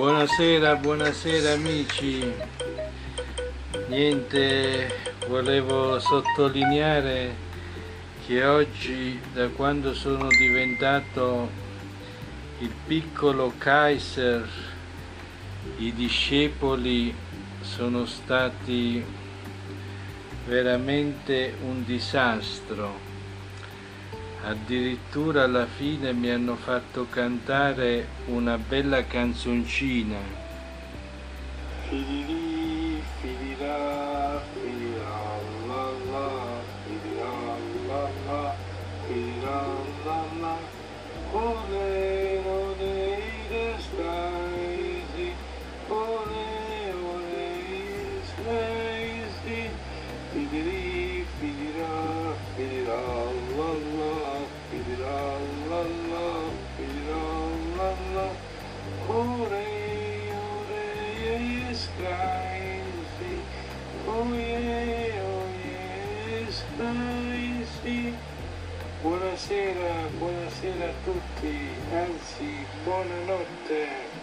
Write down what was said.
Buonasera, buonasera amici. Niente, volevo sottolineare che oggi, da quando sono diventato il piccolo Kaiser, i discepoli sono stati veramente un disastro addirittura alla fine mi hanno fatto cantare una bella canzoncina. Filili, filira, filira, la la, filira, la la, filira, la la, ole, Buonasera, buonasera a tutti, anzi buonanotte.